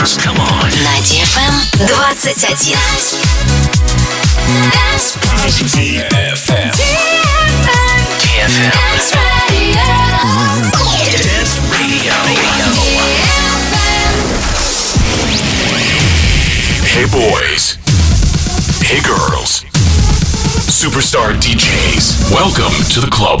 dance. Come on. На DFM 21. Dance DFM. DFM. Dance Radio. Dance Radio. Hey boys. Hey girls. Superstar DJs. Welcome to the club.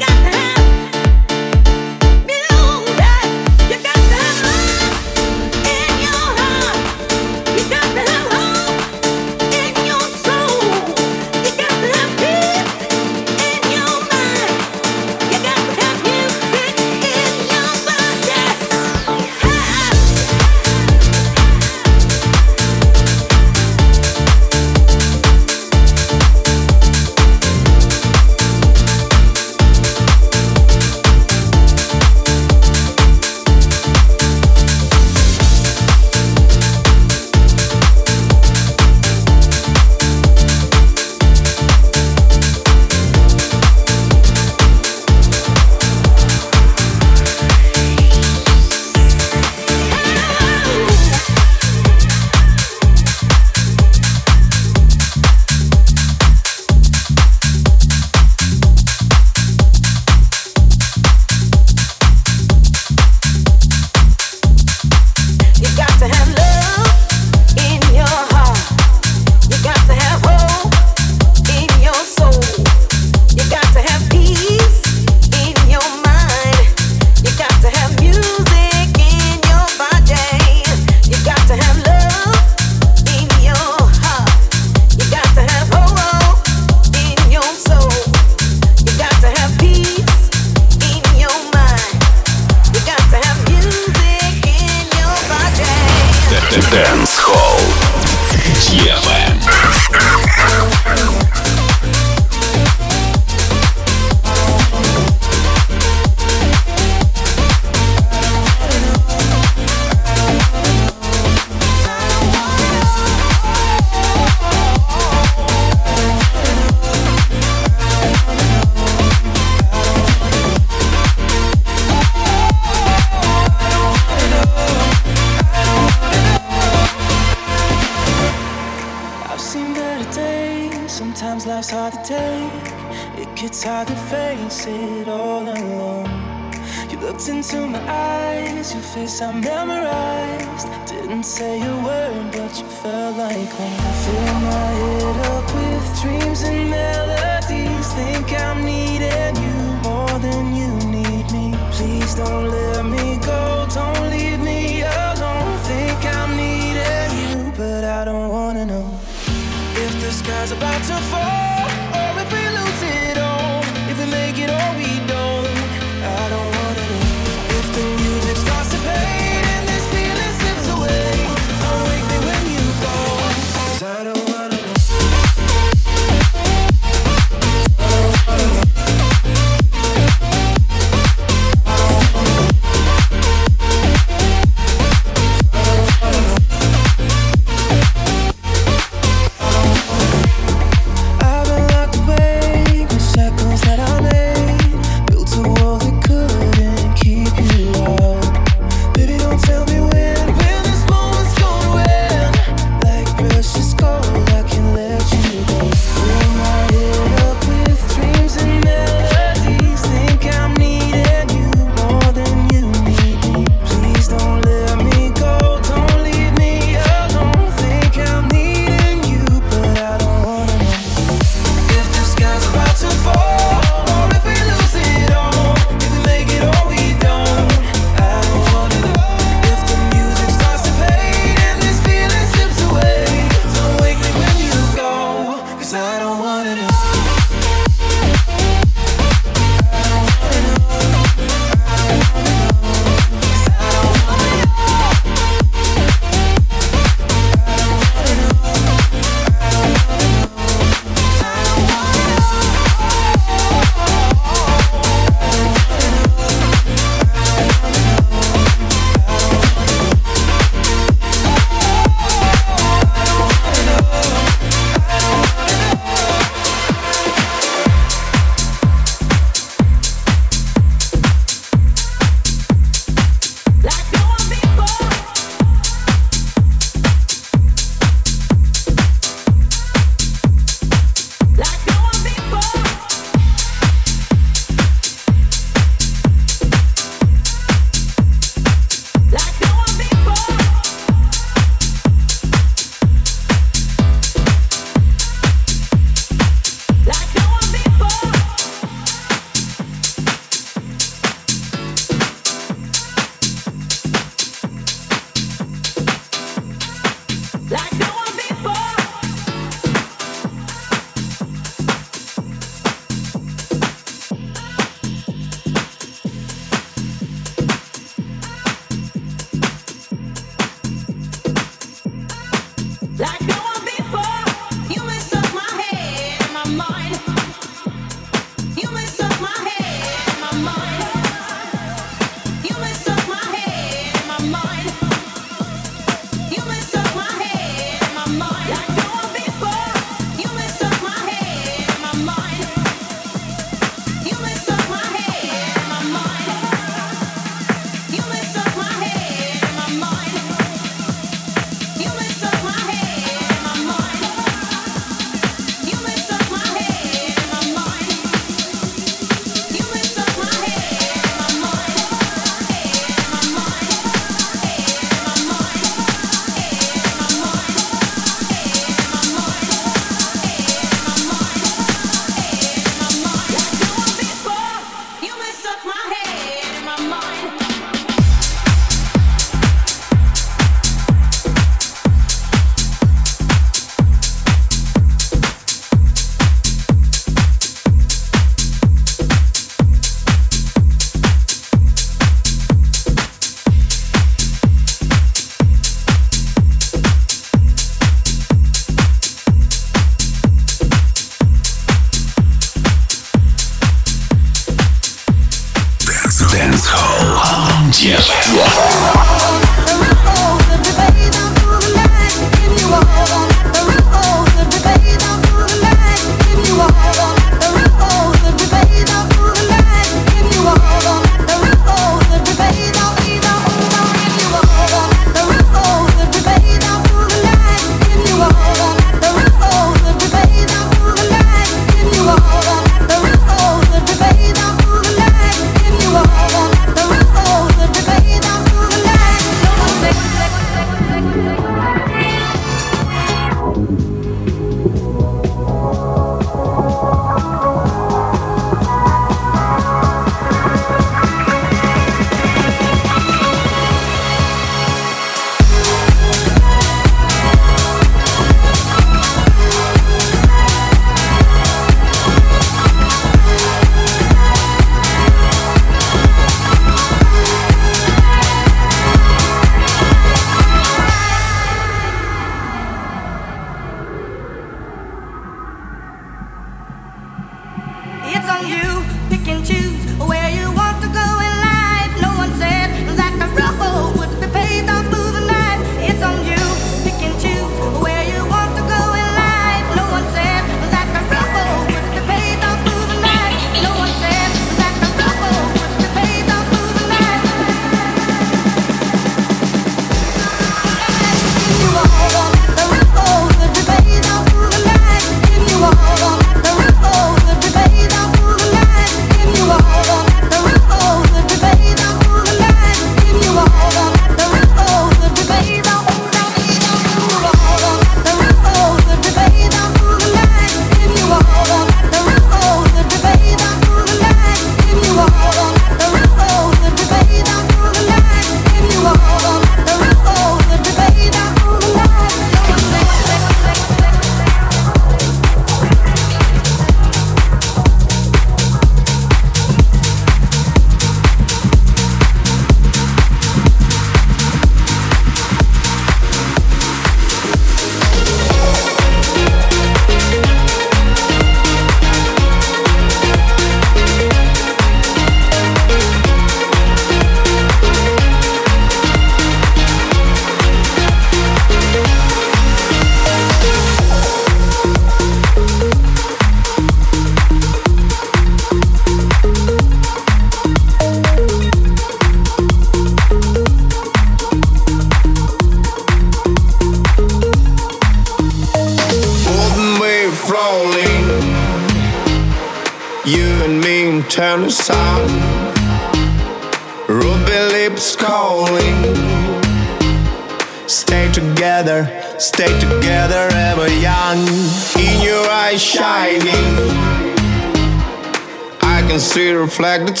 Can see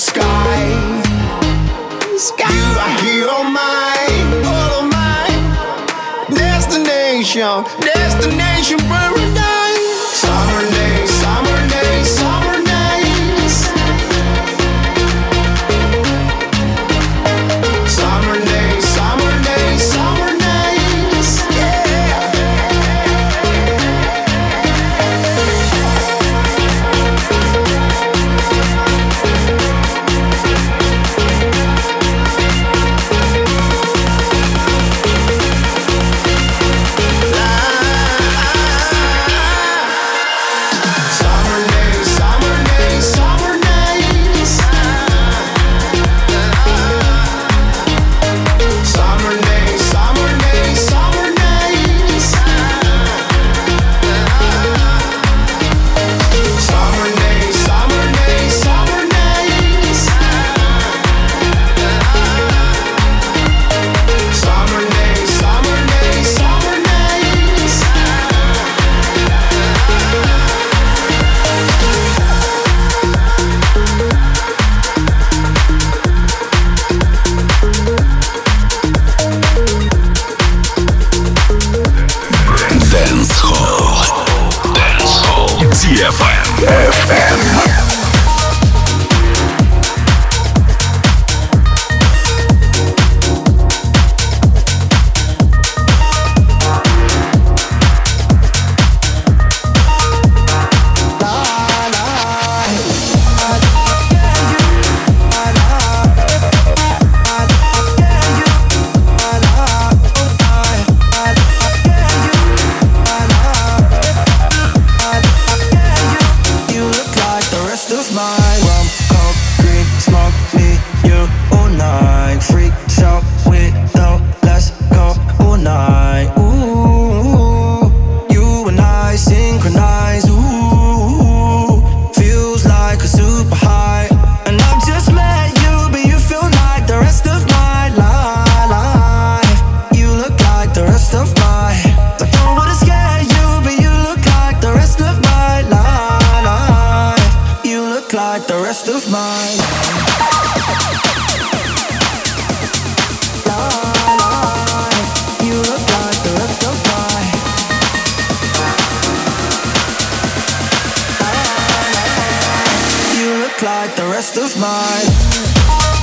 like the rest of mine.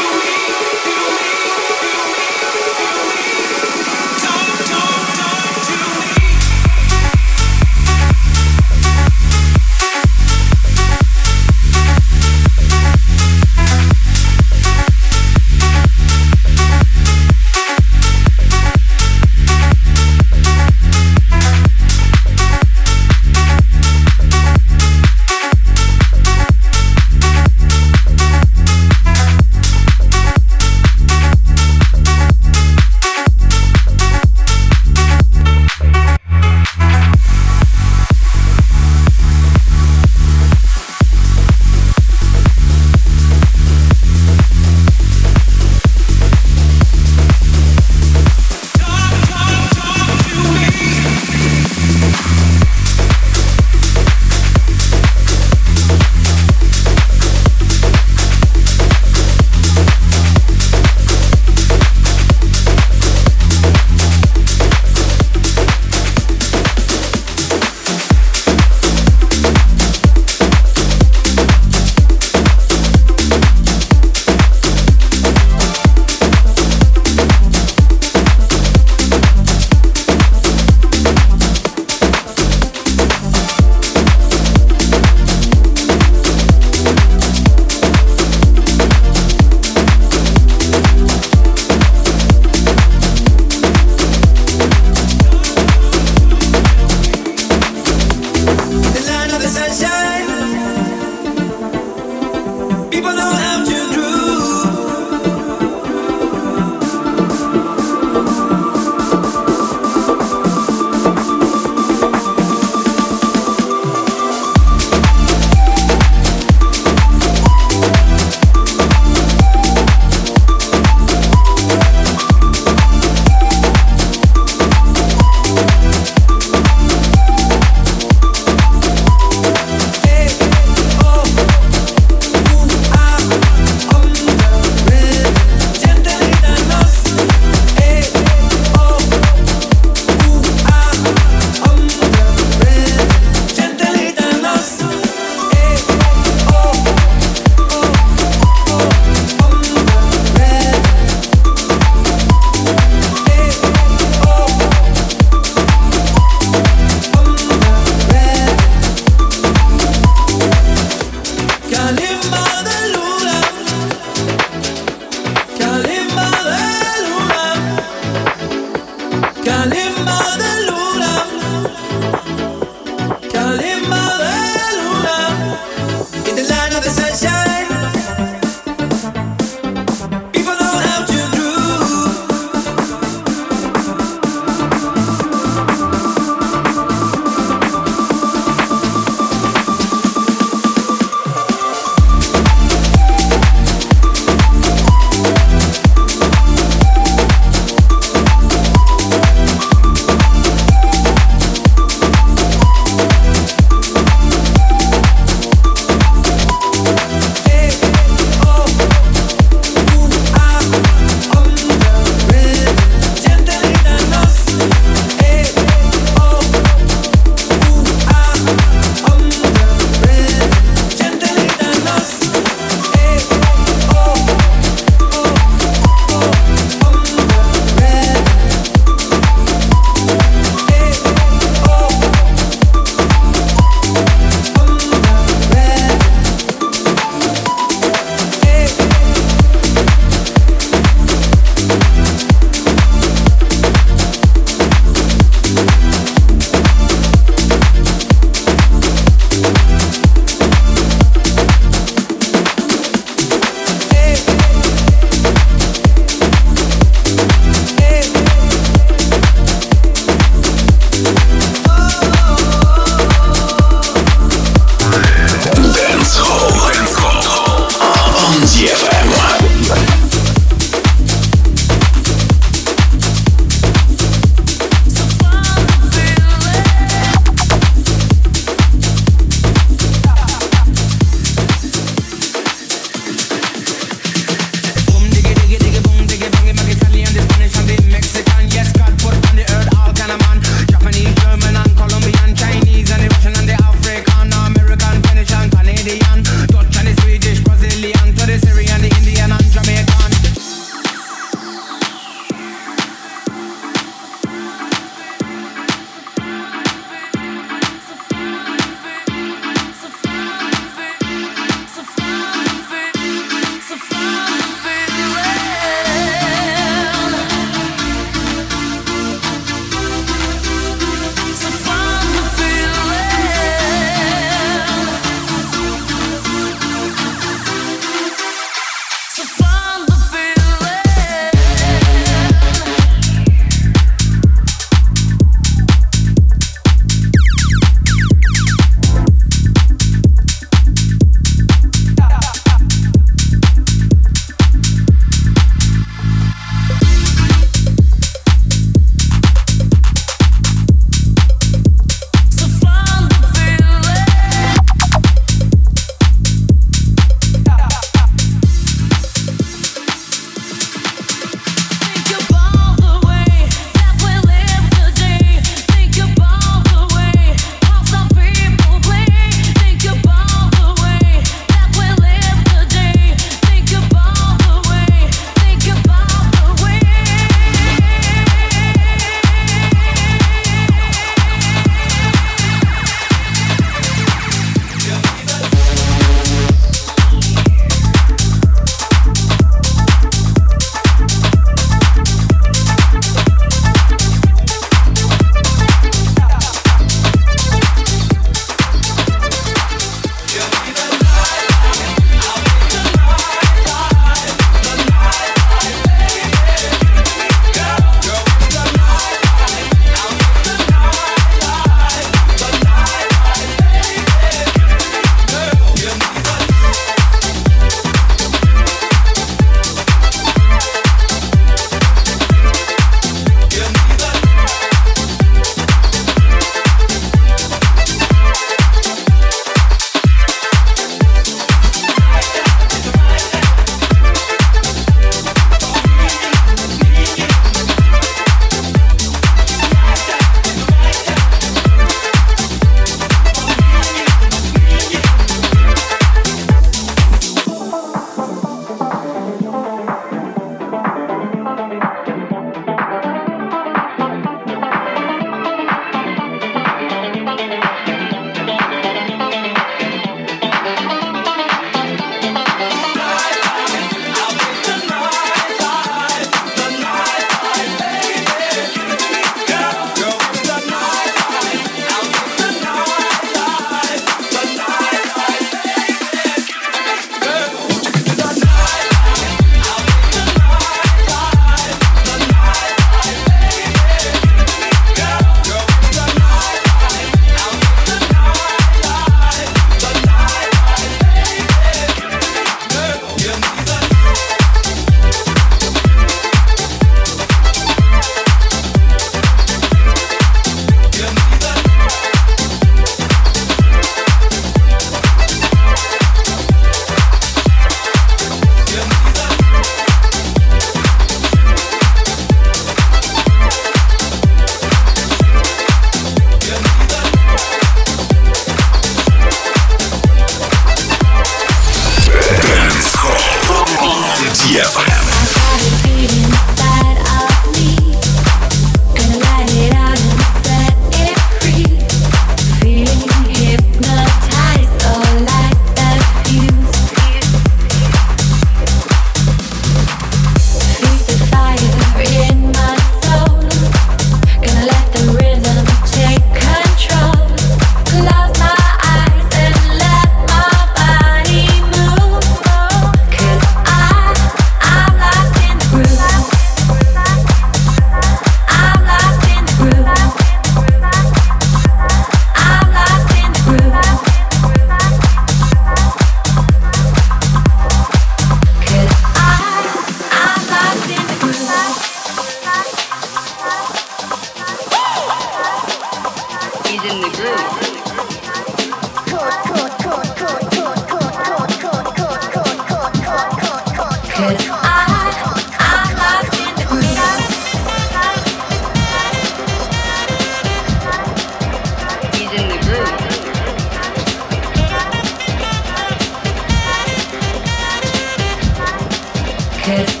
Active.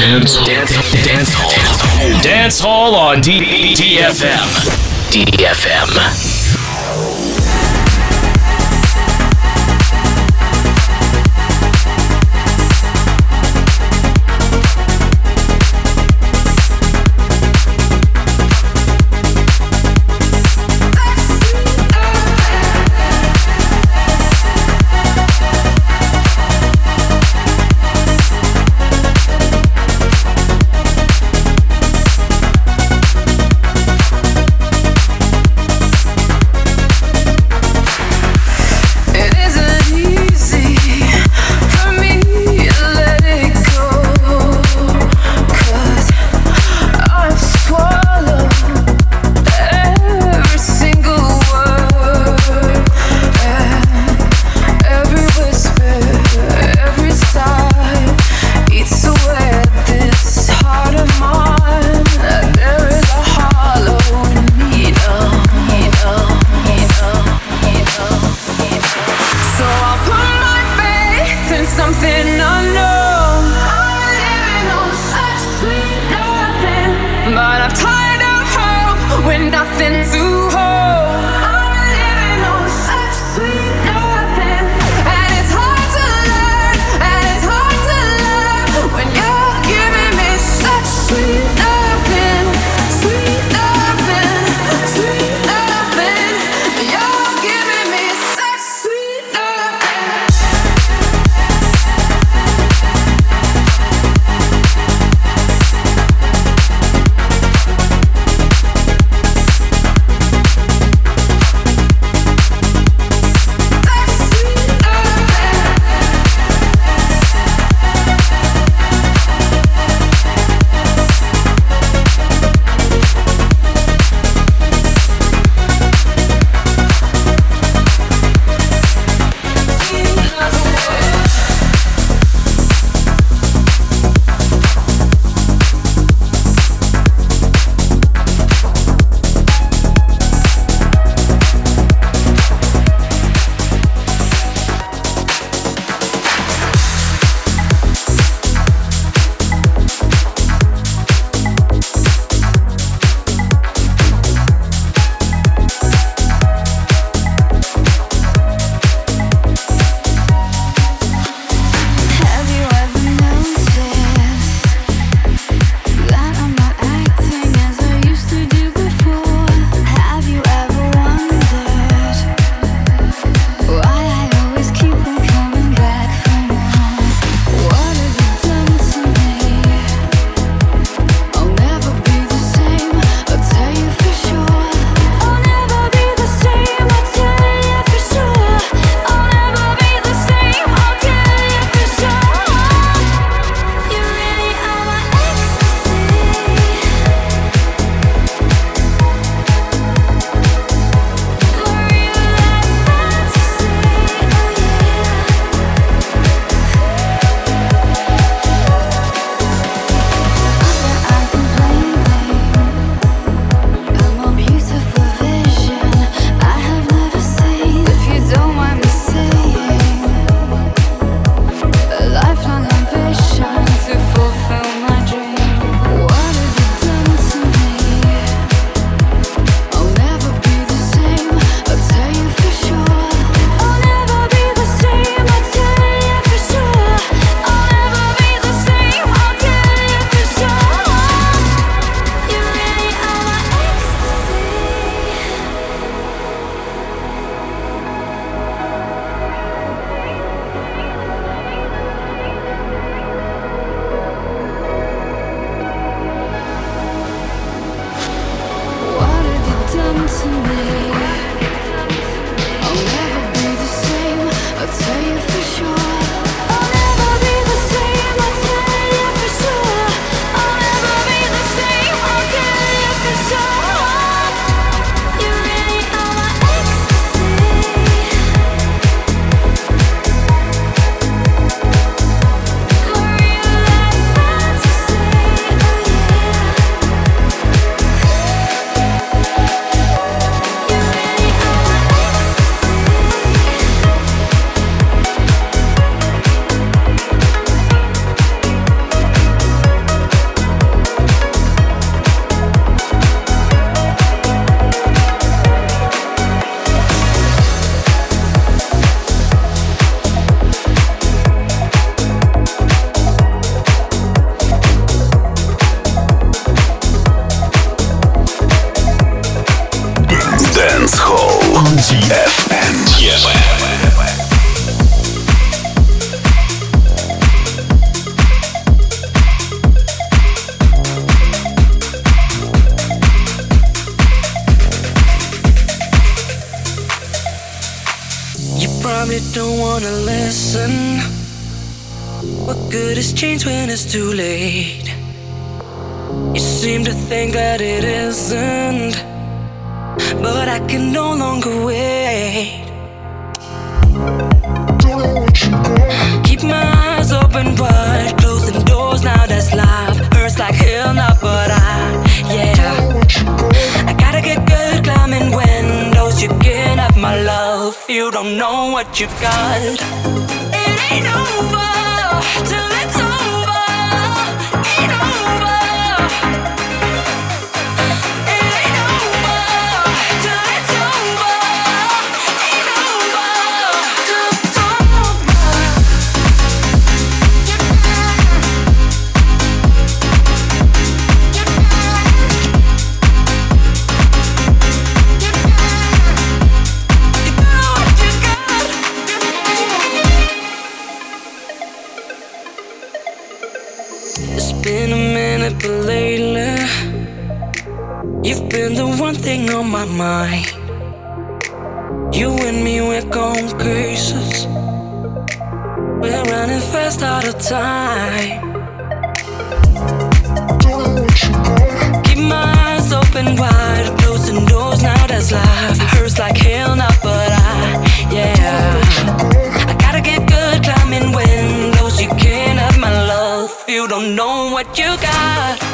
Dance, dance, dance hall. Dance Hall on D- DFM. Wanna listen. What good is change when it's too late? You seem to think that it isn't, but I can no longer wait. Keep my eyes open wide, closing doors now that's life. Hurts like hell now, but I, yeah. I gotta get good climbing windows. You can't have my love, you don't know what you've got. It ain't over till mind. You and me, we're going cases We're running fast out of time. Keep my eyes open wide Closing doors, now that's life. Hurts like hell now, but I, yeah. I gotta get good climbing windows You can't have my love. You don't know what you got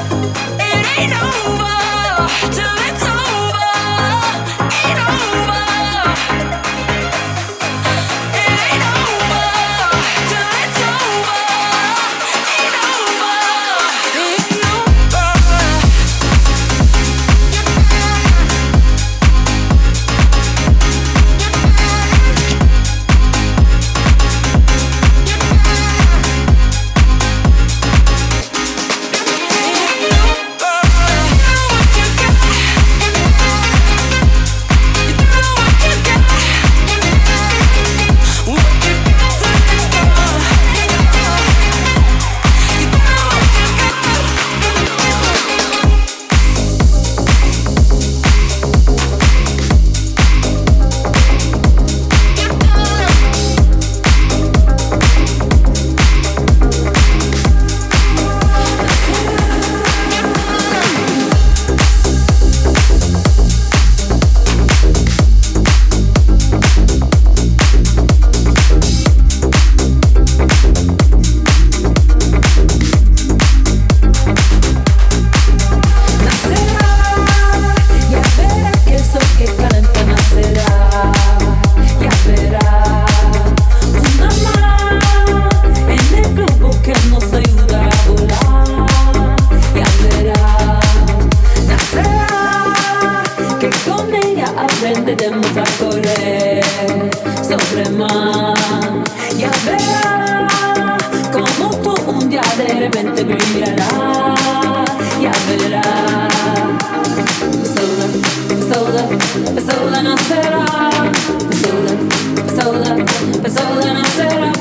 sola, sola nacerá.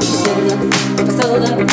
Sola, sola, sola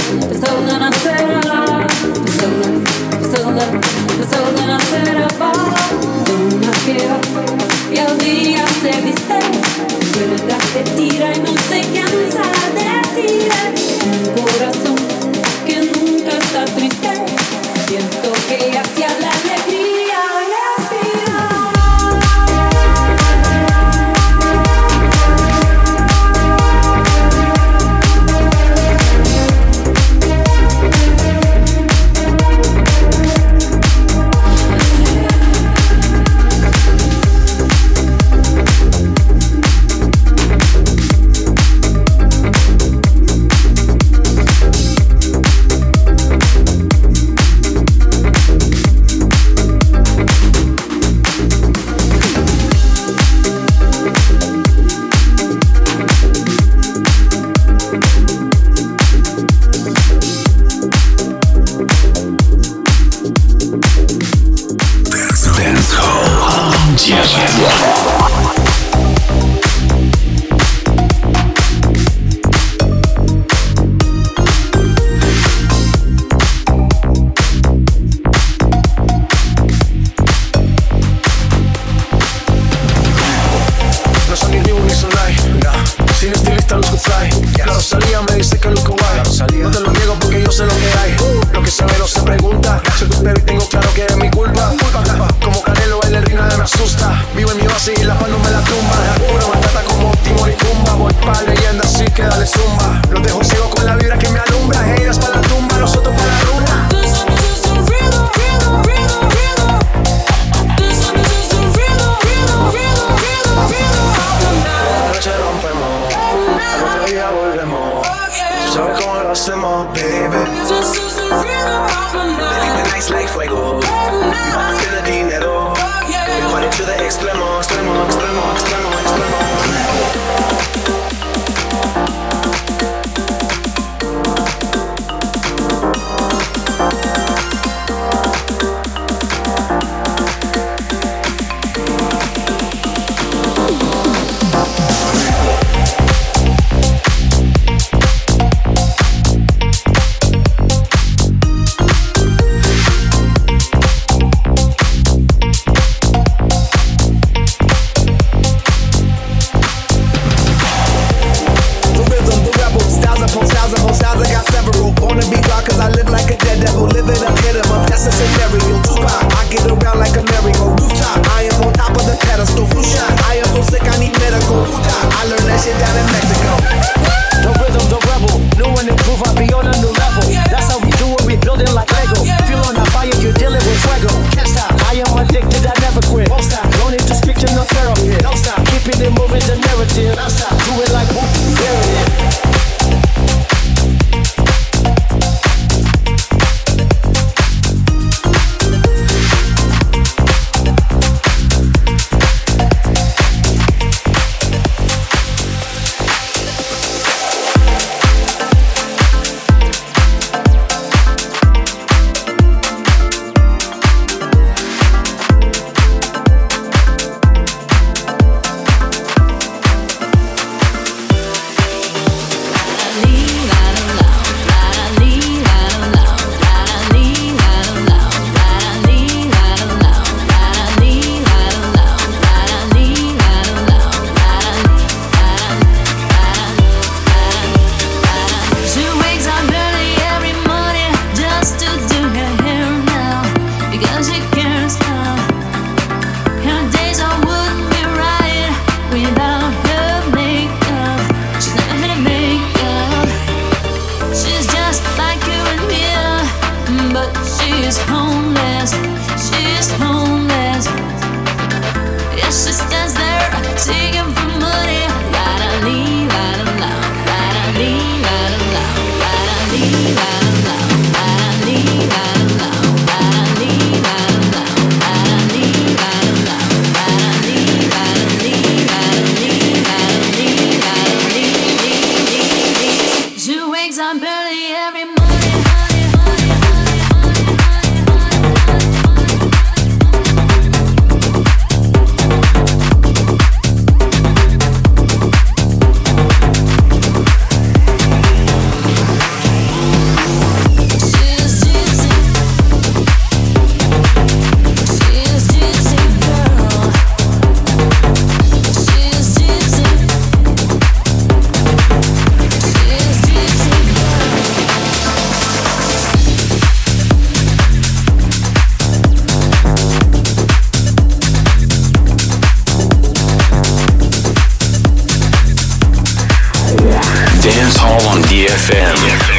DFM.